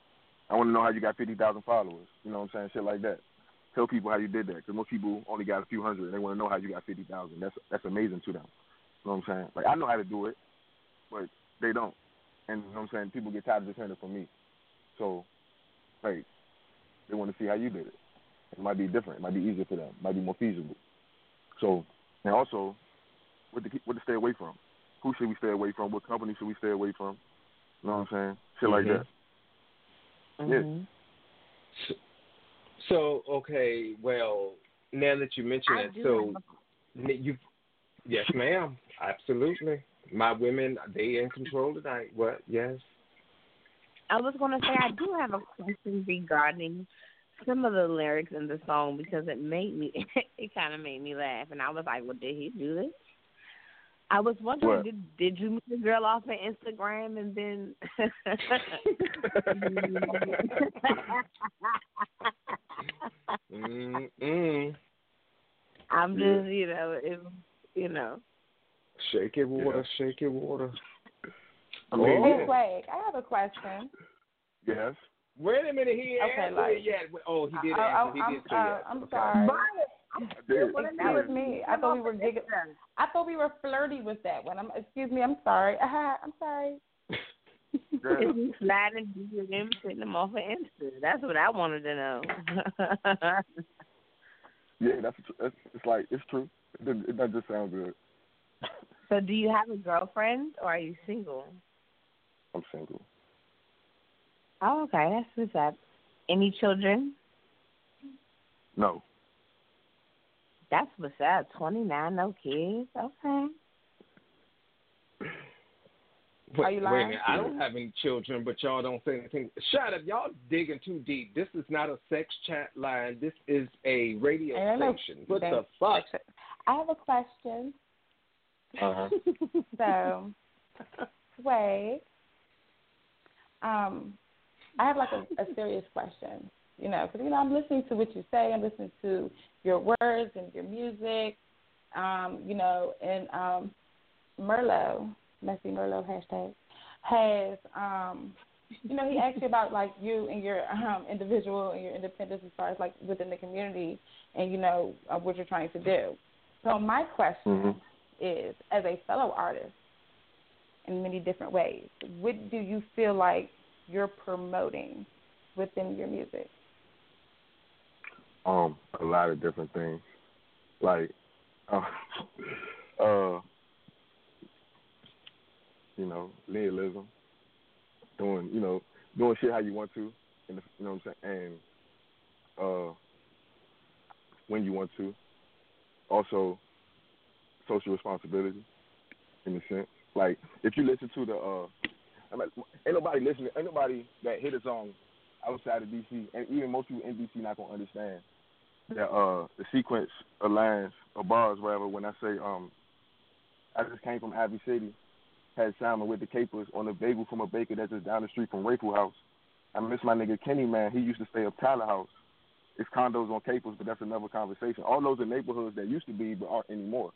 I want to know how you got fifty thousand followers. You know what I'm saying? Shit like that. Tell people how you did that, because most people only got a few hundred, and they want to know how you got fifty thousand. That's that's amazing to them. You know what I'm saying? Like I know how to do it, but they don't. And you know what I'm saying? People get tired of just hearing it from me. So, like, they want to see how you did it. It might be different. It might be easier for them. It might be more feasible. So, and also, what to keep, what to stay away from. Who should we stay away from? What company should we stay away from? You know what I'm saying? Shit like Mhm. that. Yeah. Mm-hmm. So okay, well, now that you mention I it, so have you, yes, ma'am, absolutely. My women, they in control tonight. What? Yes. I was going to say I do have a question regarding some of the lyrics in the song because it made me [laughs] it kind of made me laugh and I was like, well, did he do this? I was wondering, What? did did you meet the girl off of Instagram and then? Mm-mm. I'm Yeah. just, you know, it, you know. Shake it, water, shake it, water. I mean, Oh. Hey, Swag, Swag, I have a question. Yes. Wait a minute, he ain't Okay, answered like- it yet. Oh, he did Oh, answer. oh, He I'm, did uh. I'm Okay. sorry. did. That was me. I thought we were giggling. I thought we were flirty with that one. I'm, excuse me. I'm sorry. [laughs] Uh, I'm sorry. Is he sliding him, sitting him off an Insta? That's what I wanted to know. [laughs] Yeah, that's, that's it's like it's true. It doesn't, it doesn't just sound good. so, do you have a girlfriend or are you single? I'm single. Oh, okay, that's what's up. Any children? No. That's what's up. Twenty nine, no kids. Okay. Wait, Are you wait a lying? minute. I don't have any children, but y'all don't say anything. Shut up. Y'all digging too deep. This is not a sex chat line. This is a radio station. What the fuck? I have a question. Uh huh. [laughs] So, Swag, um, I have like a, a serious question. You know, because you know I'm listening to what you say. I'm listening to your words and your music. Um, you know, and um, Merlot, messy Merlot hashtag, has um, you know, he asked you about like you and your um individual and your independence as far as like within the community and you know uh, what you're trying to do. So my question Mhm. is, as a fellow artist, in many different ways, what do you feel like you're promoting within your music? Um, a lot of different things, like, [laughs] uh, uh you know, nihilism, doing, you know, doing shit how you want to, and you know what I'm saying, and uh, when you want to. Also, social responsibility, in a sense. Like, if you listen to the, uh, I mean, ain't nobody listening, ain't nobody that hit a song outside of DC, and even most people in DC not gonna understand that uh the sequence of lines or bars, rather When I say um, I just came from Ivy City, had Simon with the capers on a bagel from a baker that's just down the street from Rayful House. I miss my nigga Kenny man. He used to stay up Tyler House. It's condos on capers, but that's another conversation. All those are neighborhoods that used to be but aren't anymore.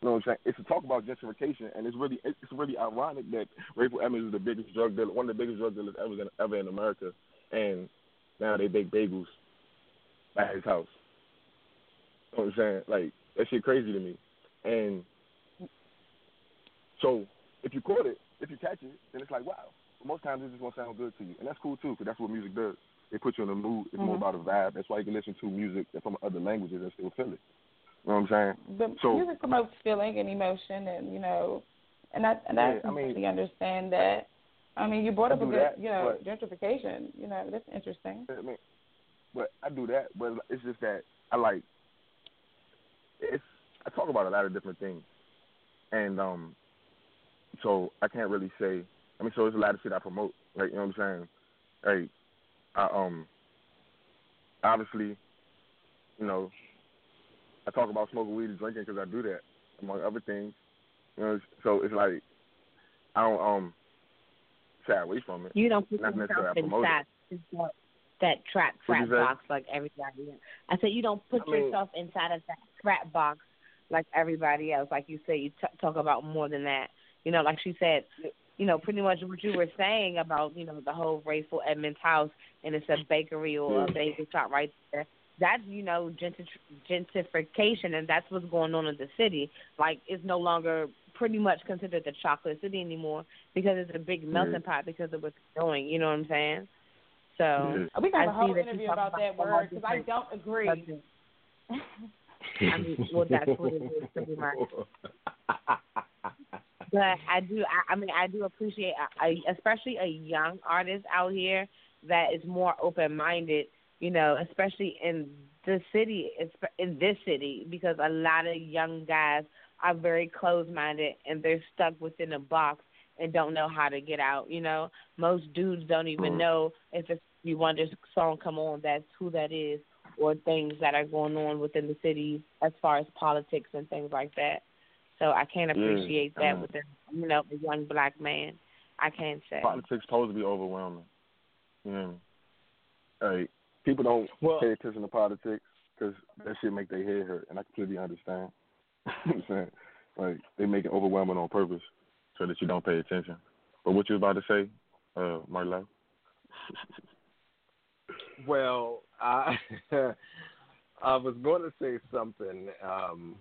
You know what I'm saying? It's a talk about gentrification, and it's really it's really ironic that Rayful Edmonds is the biggest drug dealer, one of the biggest drug dealers ever ever in America, and now they bake bagels at his house. You know what I'm saying? Like that shit crazy to me. And so if you caught it, if you catch it, then it's like wow. But most times it just gonna sound good to you, and that's cool too, because that's what music does. It puts you in a mood. It's more Mhm. about a vibe. That's why you can listen to music from other languages and still feel it. You know what I'm saying? But So- music promotes feeling and emotion, and you know, and I and I Yeah, I mean- completely understand that. I mean, you brought up a good, that, you know, gentrification. You know, that's interesting. I mean, but I do that, but it's just that I like it's. I talk about a lot of different things, and um, so I can't really say. I mean, so there's a lot of shit I promote. Like you know what I'm saying? Like, I um, obviously, you know, I talk about smoking weed and drinking because I do that among other things. You know, so it's like I don't um shy away from it. You don't put Not yourself I promote it. inside that, trap trap box like everybody else. I said you don't put I mean- yourself inside of that trap box like everybody else. Like you say, you t- talk about more than that. You know, like she said, you know, pretty much what you were saying about you know the whole Rayful Edmonds house and it's a bakery or a bagel shop right there. That's you know gentr- gentrification, and that's what's going on in the city. Like it's no longer pretty much considered the chocolate city anymore because it's a big melting Yeah. pot because of what's going. You know what I'm saying? So We got have I a whole see that you interview talk about that a word because I don't agree. [laughs] I mean, well, that's what it is pretty much. But I do, I, I mean, I do appreciate, uh, a, especially a young artist out here that is more open minded. You know, especially in the city, in this city, because a lot of young guys are very closed minded and they're stuck within a box and don't know how to get out. You know, most dudes don't even know if it's you want this song come on, that's who that is, or things that are going on within the city as far as politics and things like that. So I can't Yeah, appreciate that um, within you know a young black man. I can't say. Politics supposed to be overwhelming. You know, like people don't pay attention to politics because that shit make their head hurt, and I completely understand. [laughs] you know what I'm saying, like they make it overwhelming on purpose so that you don't pay attention. But what you was about to say, uh, Marlo? Well, I [laughs] I was going to say something um,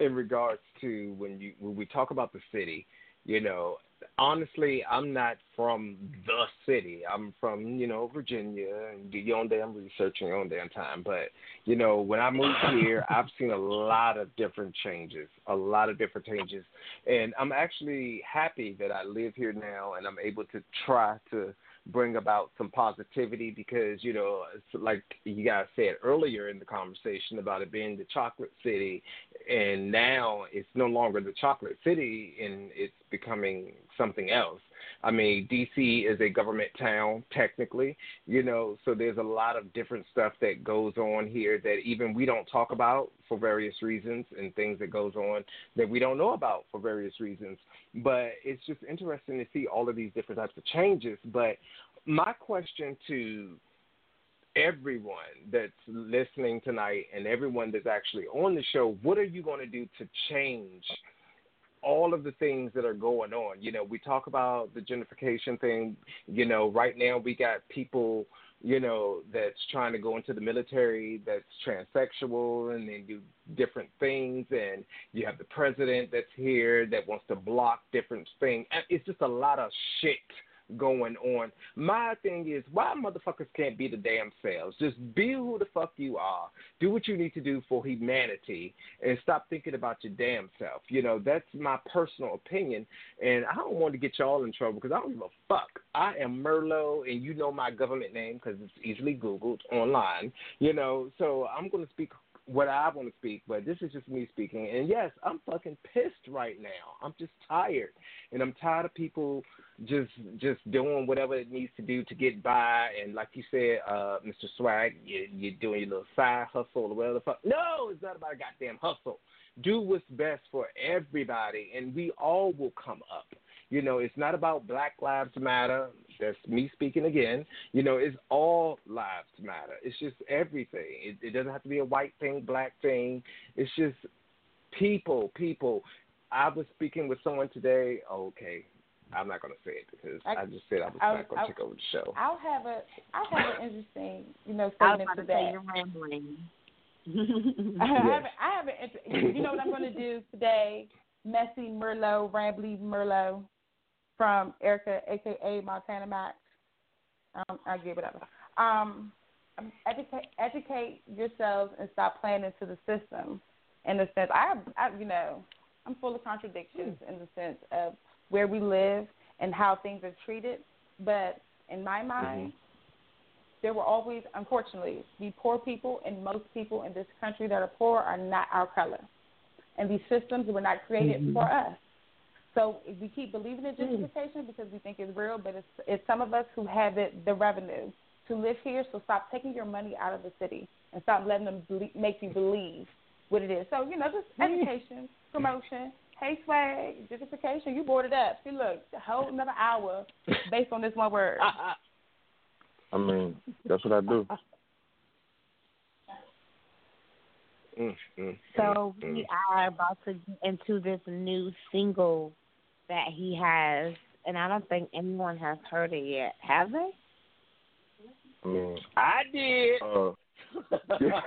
in regards to when you when we talk about the city. You know, honestly, I'm not from the city. I'm from you know Virginia, and do your own damn research in your own damn time. But you know, when I moved here, [laughs] I've seen a lot of different changes, a lot of different changes, and I'm actually happy that I live here now, and I'm able to try to bring about some positivity because you know like you guys said earlier in the conversation about it being the chocolate city and now it's no longer the chocolate city and it's becoming something else i mean dc is a government town technically you know so there's a lot of different stuff that goes on here that even we don't talk about for various reasons and things that goes on that we don't know about for various reasons. But it's just interesting to see all of these different types of changes. But my question to everyone that's listening tonight and everyone that's actually on the show, what are you going to do to change all of the things that are going on? You know, we talk about the gentrification thing. You know, right now we got people, you know, that's trying to go into the military that's transsexual and then do different things. And you have the president that's here that wants to block different things. It's just a lot of shit going on. My thing is, why motherfuckers can't be the damn selves? Just be who the fuck you are. Do what you need to do for humanity, and stop thinking about your damn self. You know, that's my personal opinion, and I don't want to get y'all in trouble because I don't give a fuck. I am Merlot, and you know my government name because it's easily Googled online. You know, so I'm going to speak what I want to speak, but this is just me speaking. And yes, I'm fucking pissed right now. I'm just tired, and I'm tired of people just just doing whatever it needs to do to get by. And like you said, uh, Mr. Swag, you, you're doing your little side hustle or whatever the fuck. No, it's not about a goddamn hustle. Do what's best for everybody, and we all will come up. You know, it's not about Black Lives Matter. That's me speaking again. You know, it's all lives matter. It's just everything. It, it doesn't have to be a white thing, black thing. It's just people, people. I was speaking with someone today. Okay, I'm not going to say it because I, I just said I was I, not going to take over the show. I'll have a I'll have an interesting you know statement to that. You're rambling. [laughs] I have I have an you know what I'm going to do today. Messy Merlot, Rambly Merlot from Erica, aka Montana Max. Um, I give it up. Um, educate, educate yourselves and stop playing into the system. In the sense, I, I, you know, I'm full of contradictions in the sense of where we live and how things are treated. But in my mind, mm-hmm. there will always, unfortunately, be poor people, and most people in this country that are poor are not our color. And these systems were not created mm-hmm. for us. So we keep believing in hmm. gentrification because we think it's real, but it's, it's some of us who have it, the revenue to live here. So stop taking your money out of the city and stop letting them ble- make you believe what it is. So you know, just hmm. education, promotion. Hey, swag, gentrification. You brought it up. See, look, a whole another hour based on this one word. I mean, that's what I do. [laughs] Mm, mm, so mm, we are about to get into this new single that he has, and I don't think anyone has heard it yet. Have they? I I did. Uh, [laughs]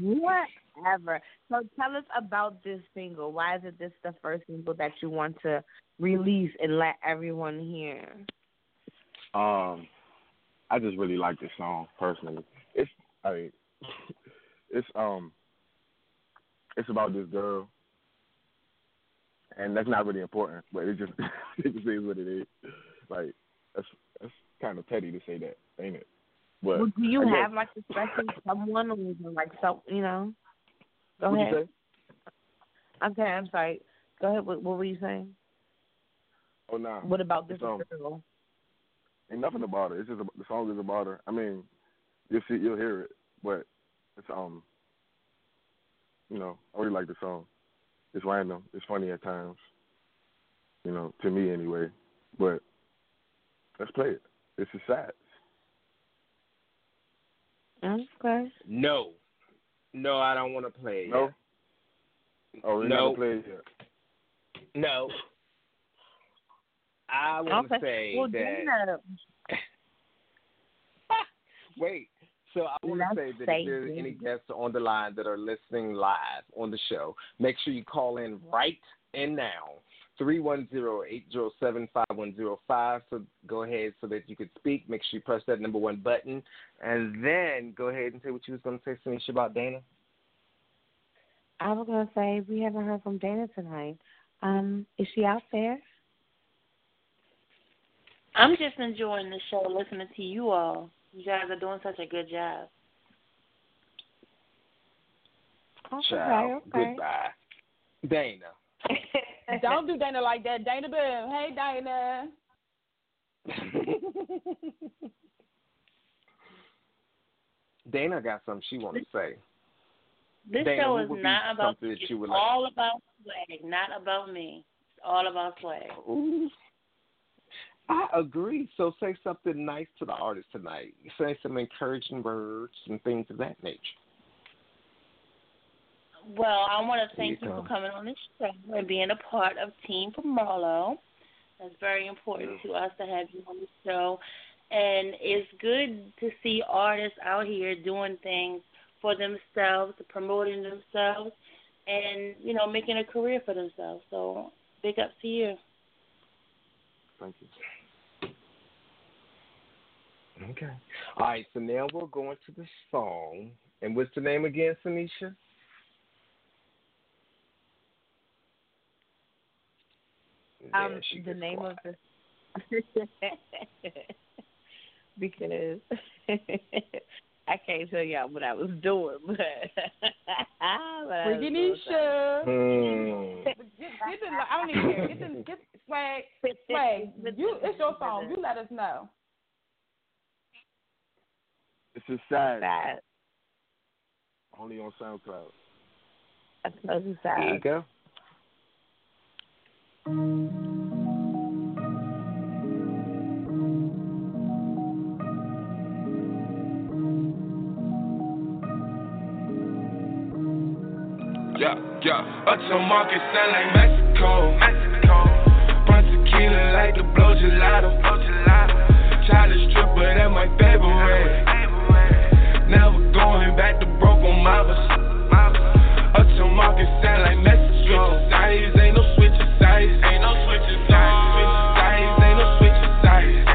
Whatever. So tell us about this single. Why is it this the first single that you want to release and let everyone hear? Um, I just really like this song personally. It's I mean, [laughs] it's um, it's about this girl, and that's not really important, but it just [laughs] it just is what it is. Like that's that's kind of petty to say that, ain't it? But well, do you I have like a special someone or is like so you know? Go ahead. Okay, I'm sorry. Go ahead. What, what were you saying? Oh no. Nah. What about this um, girl? Ain't nothing about it. It's just a, the song is about her. I mean, you'll see, you'll hear it, but it's um, you know, I really like the song. It's random. It's funny at times. You know, to me anyway. But let's play it. It's is sad. Okay. No, no, I don't want to play it. No. Oh, we're no. not play it yet. No, I want to Okay. say well, that. Dana, [laughs] Wait. So I want to say that if there's any guests on the line that are listening live on the show, make sure you call in right and now. 310-807-5105. So go ahead so that you could speak. Make sure you press that number one button. And then go ahead and say what you was going to say, Tanisha, about Dana. I was gonna say we haven't heard from Dana tonight. Um, is she out there? I'm just enjoying the show, listening to you all. You guys are doing such a good job. Ciao. okay. Goodbye. Dana. [laughs] Don't do Dana like that. Dana Boom. Hey, Dana. [laughs] Dana got something she want to say. This Dana, show what is would be not about something it's you like- all about swag, not about me. It's all about swag. Ooh. I agree. So say something nice to the artist tonight. Say some encouraging words and things of that nature. Well, I want to thank you you for coming on this show and being a part of Team for Marlo. That's very important to us to have you on the show. And it's good to see artists out here doing things for themselves, promoting themselves, and, you know, making a career for themselves. So big up to you. Thank you. Okay. All right, so now we're going to the song. And what's the name again, Sanisha? Um, Yeah, the name quiet. of the [laughs] because [laughs] I can't tell y'all what I was doing, but, [laughs] but I was doing Hmm. Get, get the, I don't even care. Get the, get swag, swag. You, it's your song. You let us know. This is sad. Sad. Only on SoundCloud. That's so There sad. you go. Yeah, yeah. Uptown market sound like Mexico. Mexico. Burn tequila like the blow gelato. Blow gelato. Childish stripper, that my favorite. To on Marvis. Uptown market sound like no switch size. Ain't no switch size. Size ain't no switch switch size.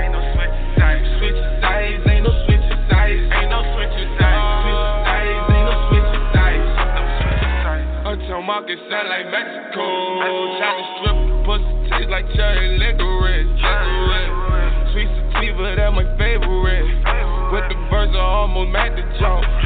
Market sound like Mexico. China strip, pussy taste like cherry licorice. Sweet sativa, that my favorite. With the verse, I almost made the jump.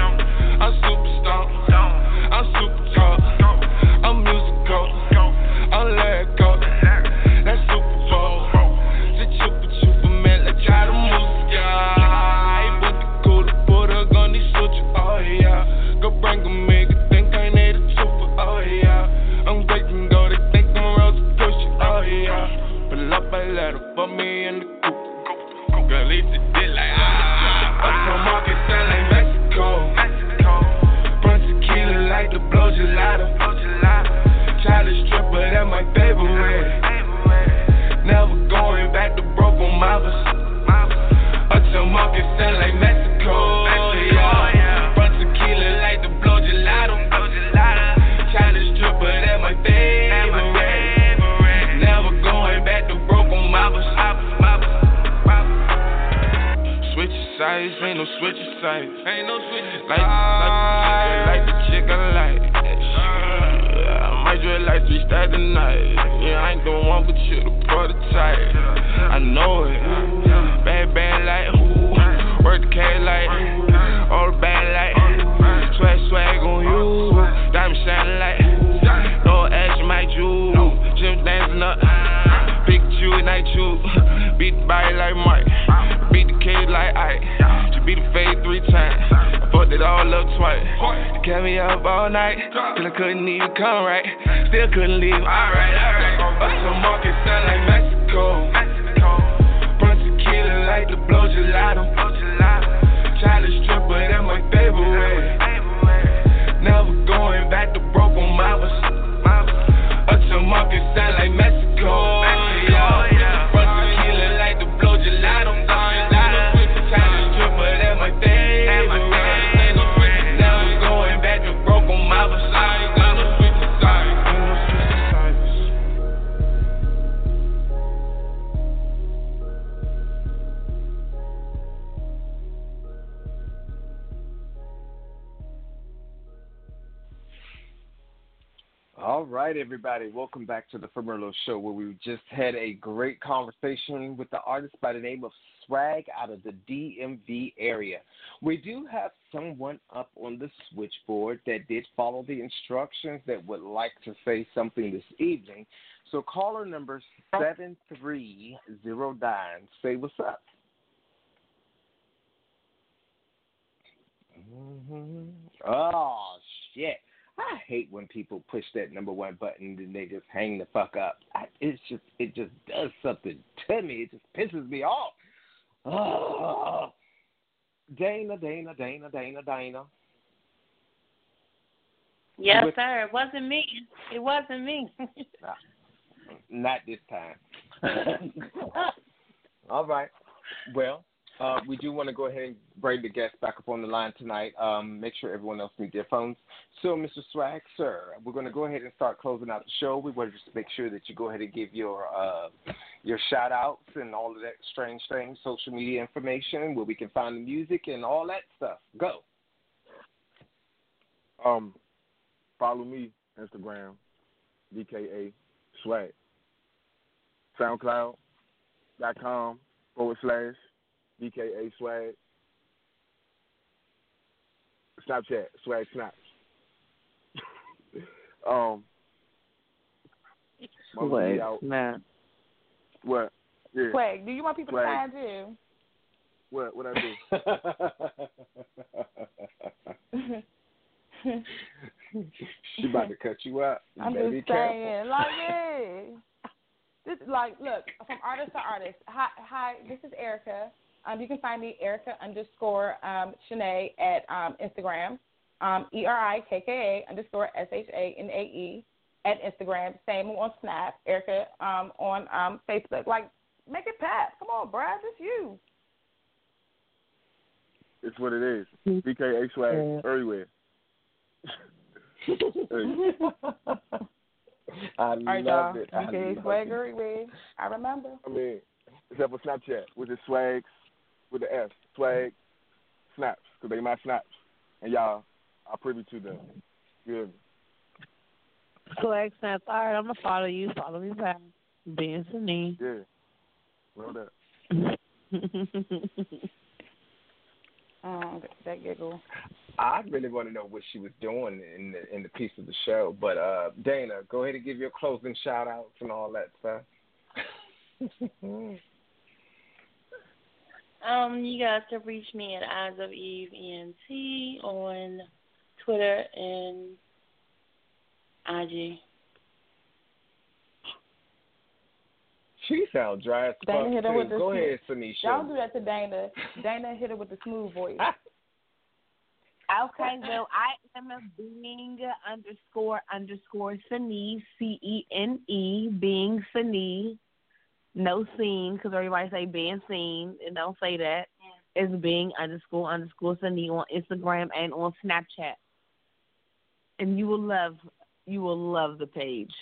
Right, everybody. Welcome back to the Firmerlo Show, where we just had a great conversation with the artist by the name of Swag out of the DMV area. We do have someone up on the switchboard that did follow the instructions that would like to say something this evening. So, caller number 7309, say what's up. hmm Oh, shit. I hate when people push that number one button and they just hang the fuck up. I, it's just it just does something to me. It just pisses me off. Oh. Dana, Dana, Dana, Dana, Dana. Yes, With- sir. It wasn't me. It wasn't me. [laughs] Not this time. [laughs] [laughs] All right. Well, uh, we do want to go ahead and bring the guests back up on the line tonight. Um, make sure everyone else needs their phones. So, Mr. Swag, sir, we're going to go ahead and start closing out the show. We want to just make sure that you go ahead and give your uh, your shout outs and all of that strange thing, social media information, where we can find the music and all that stuff. Go. Um, follow me Instagram, BKA Swag. SoundCloud.com forward slash BKA Swag. Snapchat Swag Snaps. [laughs] um, Swag be out- Snap. What? Yeah. Swag, do you want people Swag. to find you? What? What I do? [laughs] [laughs] she about to cut you out. You I'm better just saying, like, yeah. This, like, look, from artist to artist. Hi, hi. This is Erica. Um, you can find me Erica underscore um, Shanae at um, Instagram. Um, E R I K K A underscore S H A N A E at Instagram. Same on Snap. Erica um, on um, Facebook. Like, make it pop. Come on, Brad. It's you. It's what it is. BKA Swag Yeah. everywhere. [laughs] I All right, love y'all. it. I Swag everywhere. I remember. I mean, except for Snapchat, which is Swags with the S. Swag Snaps, because they my snaps. And y'all are privy to them. Good. Swag snaps. All right, I'm going to follow you. Follow me back. Being Sunny. Yeah. Well done. [laughs] Um, that giggle. I really want to know what she was doing in the in the piece of the show. But uh Dana, go ahead and give your closing shout outs and all that stuff. [laughs] Um, you guys can reach me at Eyes of Eve ENT on Twitter and IG. she sounds dry as Dana fuck hit her too. with the Go smooth- ahead, Sanisha. Don't do that to Dana. [laughs] Dana hit her with the smooth voice. [laughs] Okay, well, I am a being underscore underscore Cene, C E N E, being Cene. No scene, because everybody say being seen, and don't say that. It's being underscore underscore Cene on Instagram and on Snapchat. And you will love, you will love the page. [laughs]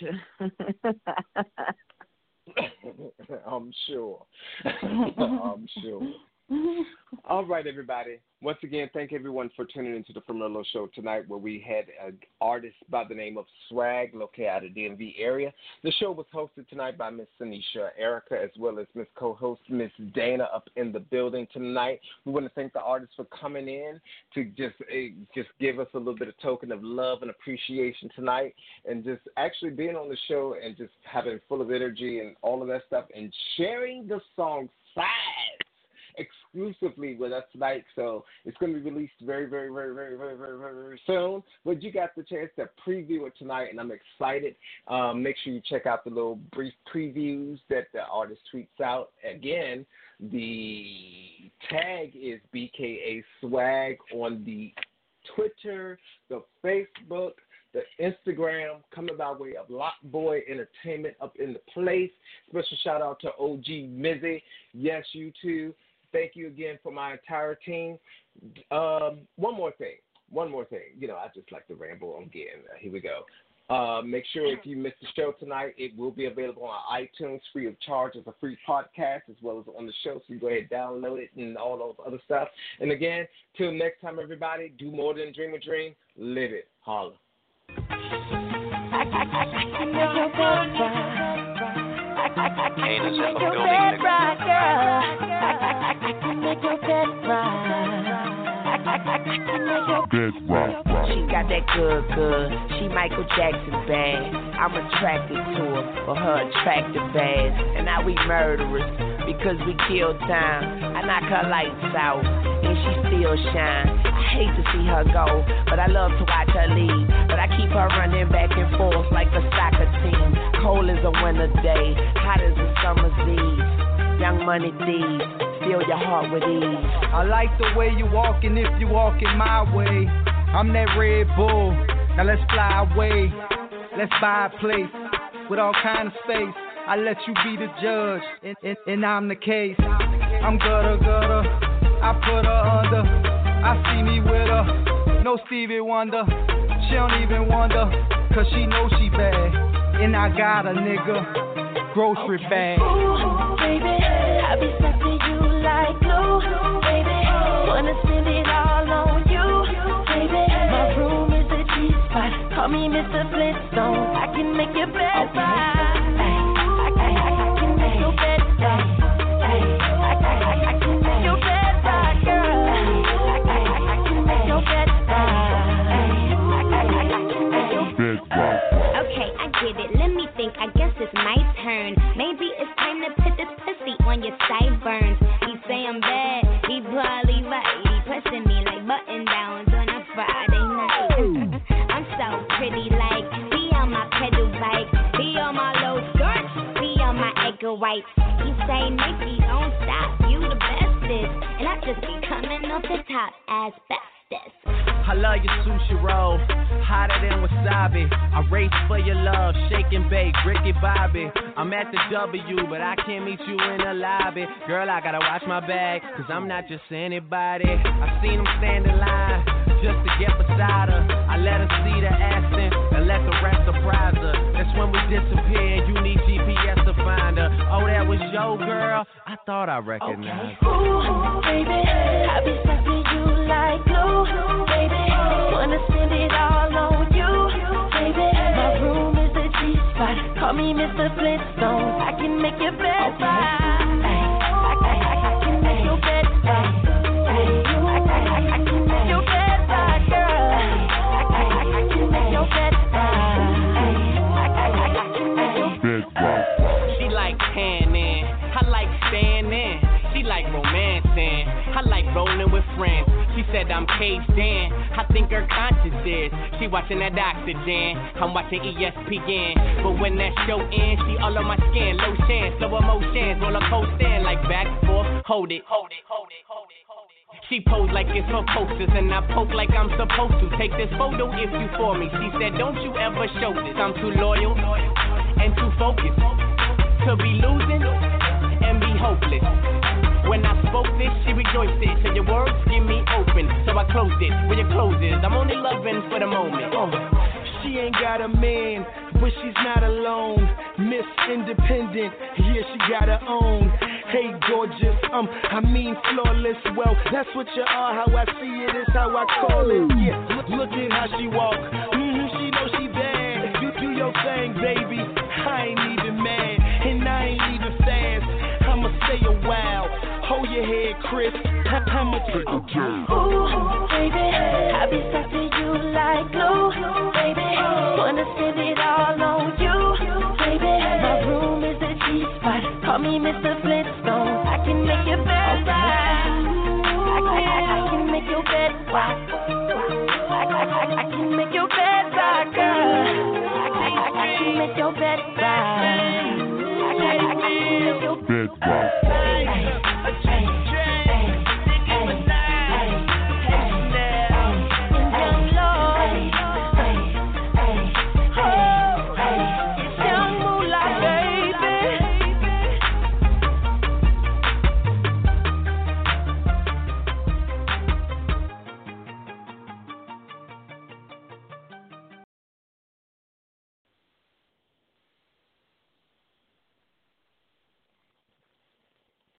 [laughs] I'm sure. [laughs] I'm sure. [laughs] All right, everybody. Once again, thank everyone for tuning into the Firmillo Show tonight, where we had an artist by the name of Swag, located out of DMV area. The show was hosted tonight by Miss Sanisha Erica, as well as Miss co-host Miss Dana up in the building tonight. We want to thank the artists for coming in to just eh, just give us a little bit of token of love and appreciation tonight, and just actually being on the show and just having full of energy and all of that stuff, and sharing the song. Exclusively with us tonight. So it's going to be released very, very, very, very, very, very, very, very soon. But you got the chance to preview it tonight, and I'm excited. Um, make sure you check out the little brief previews that the artist tweets out. Again, the tag is BKA Swag on the Twitter, the Facebook, the Instagram, coming by way of Lot Boy Entertainment up in the place. Special shout out to OG Mizzy. Yes, you too. Thank you again for my entire team. Um, one more thing. One more thing. You know, I just like to ramble on getting. Uh, here we go. Uh, make sure if you missed the show tonight, it will be available on iTunes free of charge as a free podcast as well as on the show. So you go ahead and download it and all those other stuff. And again, till next time, everybody, do more than dream a dream. Live it. Holla. can make your bed rock. Kane is in the Make your building, bed nigga. rock, girl. I can make your bed rock. I can make your Bed rock, rock. She got that good, good. She Michael Jackson bad. I'm attracted to her for her attractive ass. And now we murderers because we kill time. I knock her lights out and she still shine. I hate to see her go, but I love to watch her leave. But I keep her running back and forth like a soccer team. Cold as a winter day, hot as a summer's eve. Young money thieves, steal your heart with ease. I like the way you walking if you walking my way. I'm that Red Bull. Now let's fly away. Let's buy a place with all kind of space. I let you be the judge, and, and, and I'm the case. I'm gutter gutter. I put her under. I see me with her. No Stevie Wonder. She don't even wonder, cause she knows she bad. And I got a nigga. Grocery bag. Ooh, baby, I be sucking you like glue, baby. Wanna spend it all on you, baby. My room is a G spot. Call me Mr. Flintstone. I can make your bed rock. I, I, I, I can make your bed. Okay, I get it. Let me think. I guess it's my turn. Maybe it's time to put this pussy on your sideburns. Egg white. He say Nikki, don't stop. You the bestest, and I just be coming off the top as bestest. I love your sushi roll, hotter than wasabi. I race for your love, shake and bake, Ricky Bobby. I'm at the W, but I can't meet you in the lobby. Girl, I gotta watch my bag, cause I'm not just anybody. I seen him stand in line just to get beside her. I let her see the Aston and let the rest surprise her. That's when we disappear, you need GPS find her. Oh, that was your girl? I thought I recognized her. Ooh, baby, I be sucking you like glue, baby. Wanna spend it all on you, baby. My room is a G spot. Call me Mr. Flintstone. I can make your bed rock. I like standing. She like romancing, I like rolling with friends. She said I'm caged in, I think her conscience is. She watching that oxygen, I'm watching ESPN. But when that show ends, she all on my skin, chance, slow emotions, roller coaster, like back forth, hold it, hold it, hold it, hold it. hold it. She posed like it's for posters, and I poke like I'm supposed to. Take this photo if you for me. She said, Don't you ever show this. I'm too loyal and too focused to be losing and be hopeless. When I spoke this, she rejoiced it. So your words give me open, so I closed it. Where your clothes is, I'm only loving for the moment. Uh, she ain't got a man, but she's not alone. Miss Independent, yeah, she got her own. Hey, gorgeous, um, I mean flawless. Well, that's what you are. How I see it is how I call it. Yeah, look, look at how she walk. hmm she know like Chris. How much Ooh, baby, I be stuck to you like glue, baby. Wanna spend it all on you, baby. My room is the G spot. Call me Mr. Flintstone. I can make your bed okay. I, I, I, can make your bed rock. I, can make your bed rock. I, I, can make your bed rock. I, I can make your bed rock.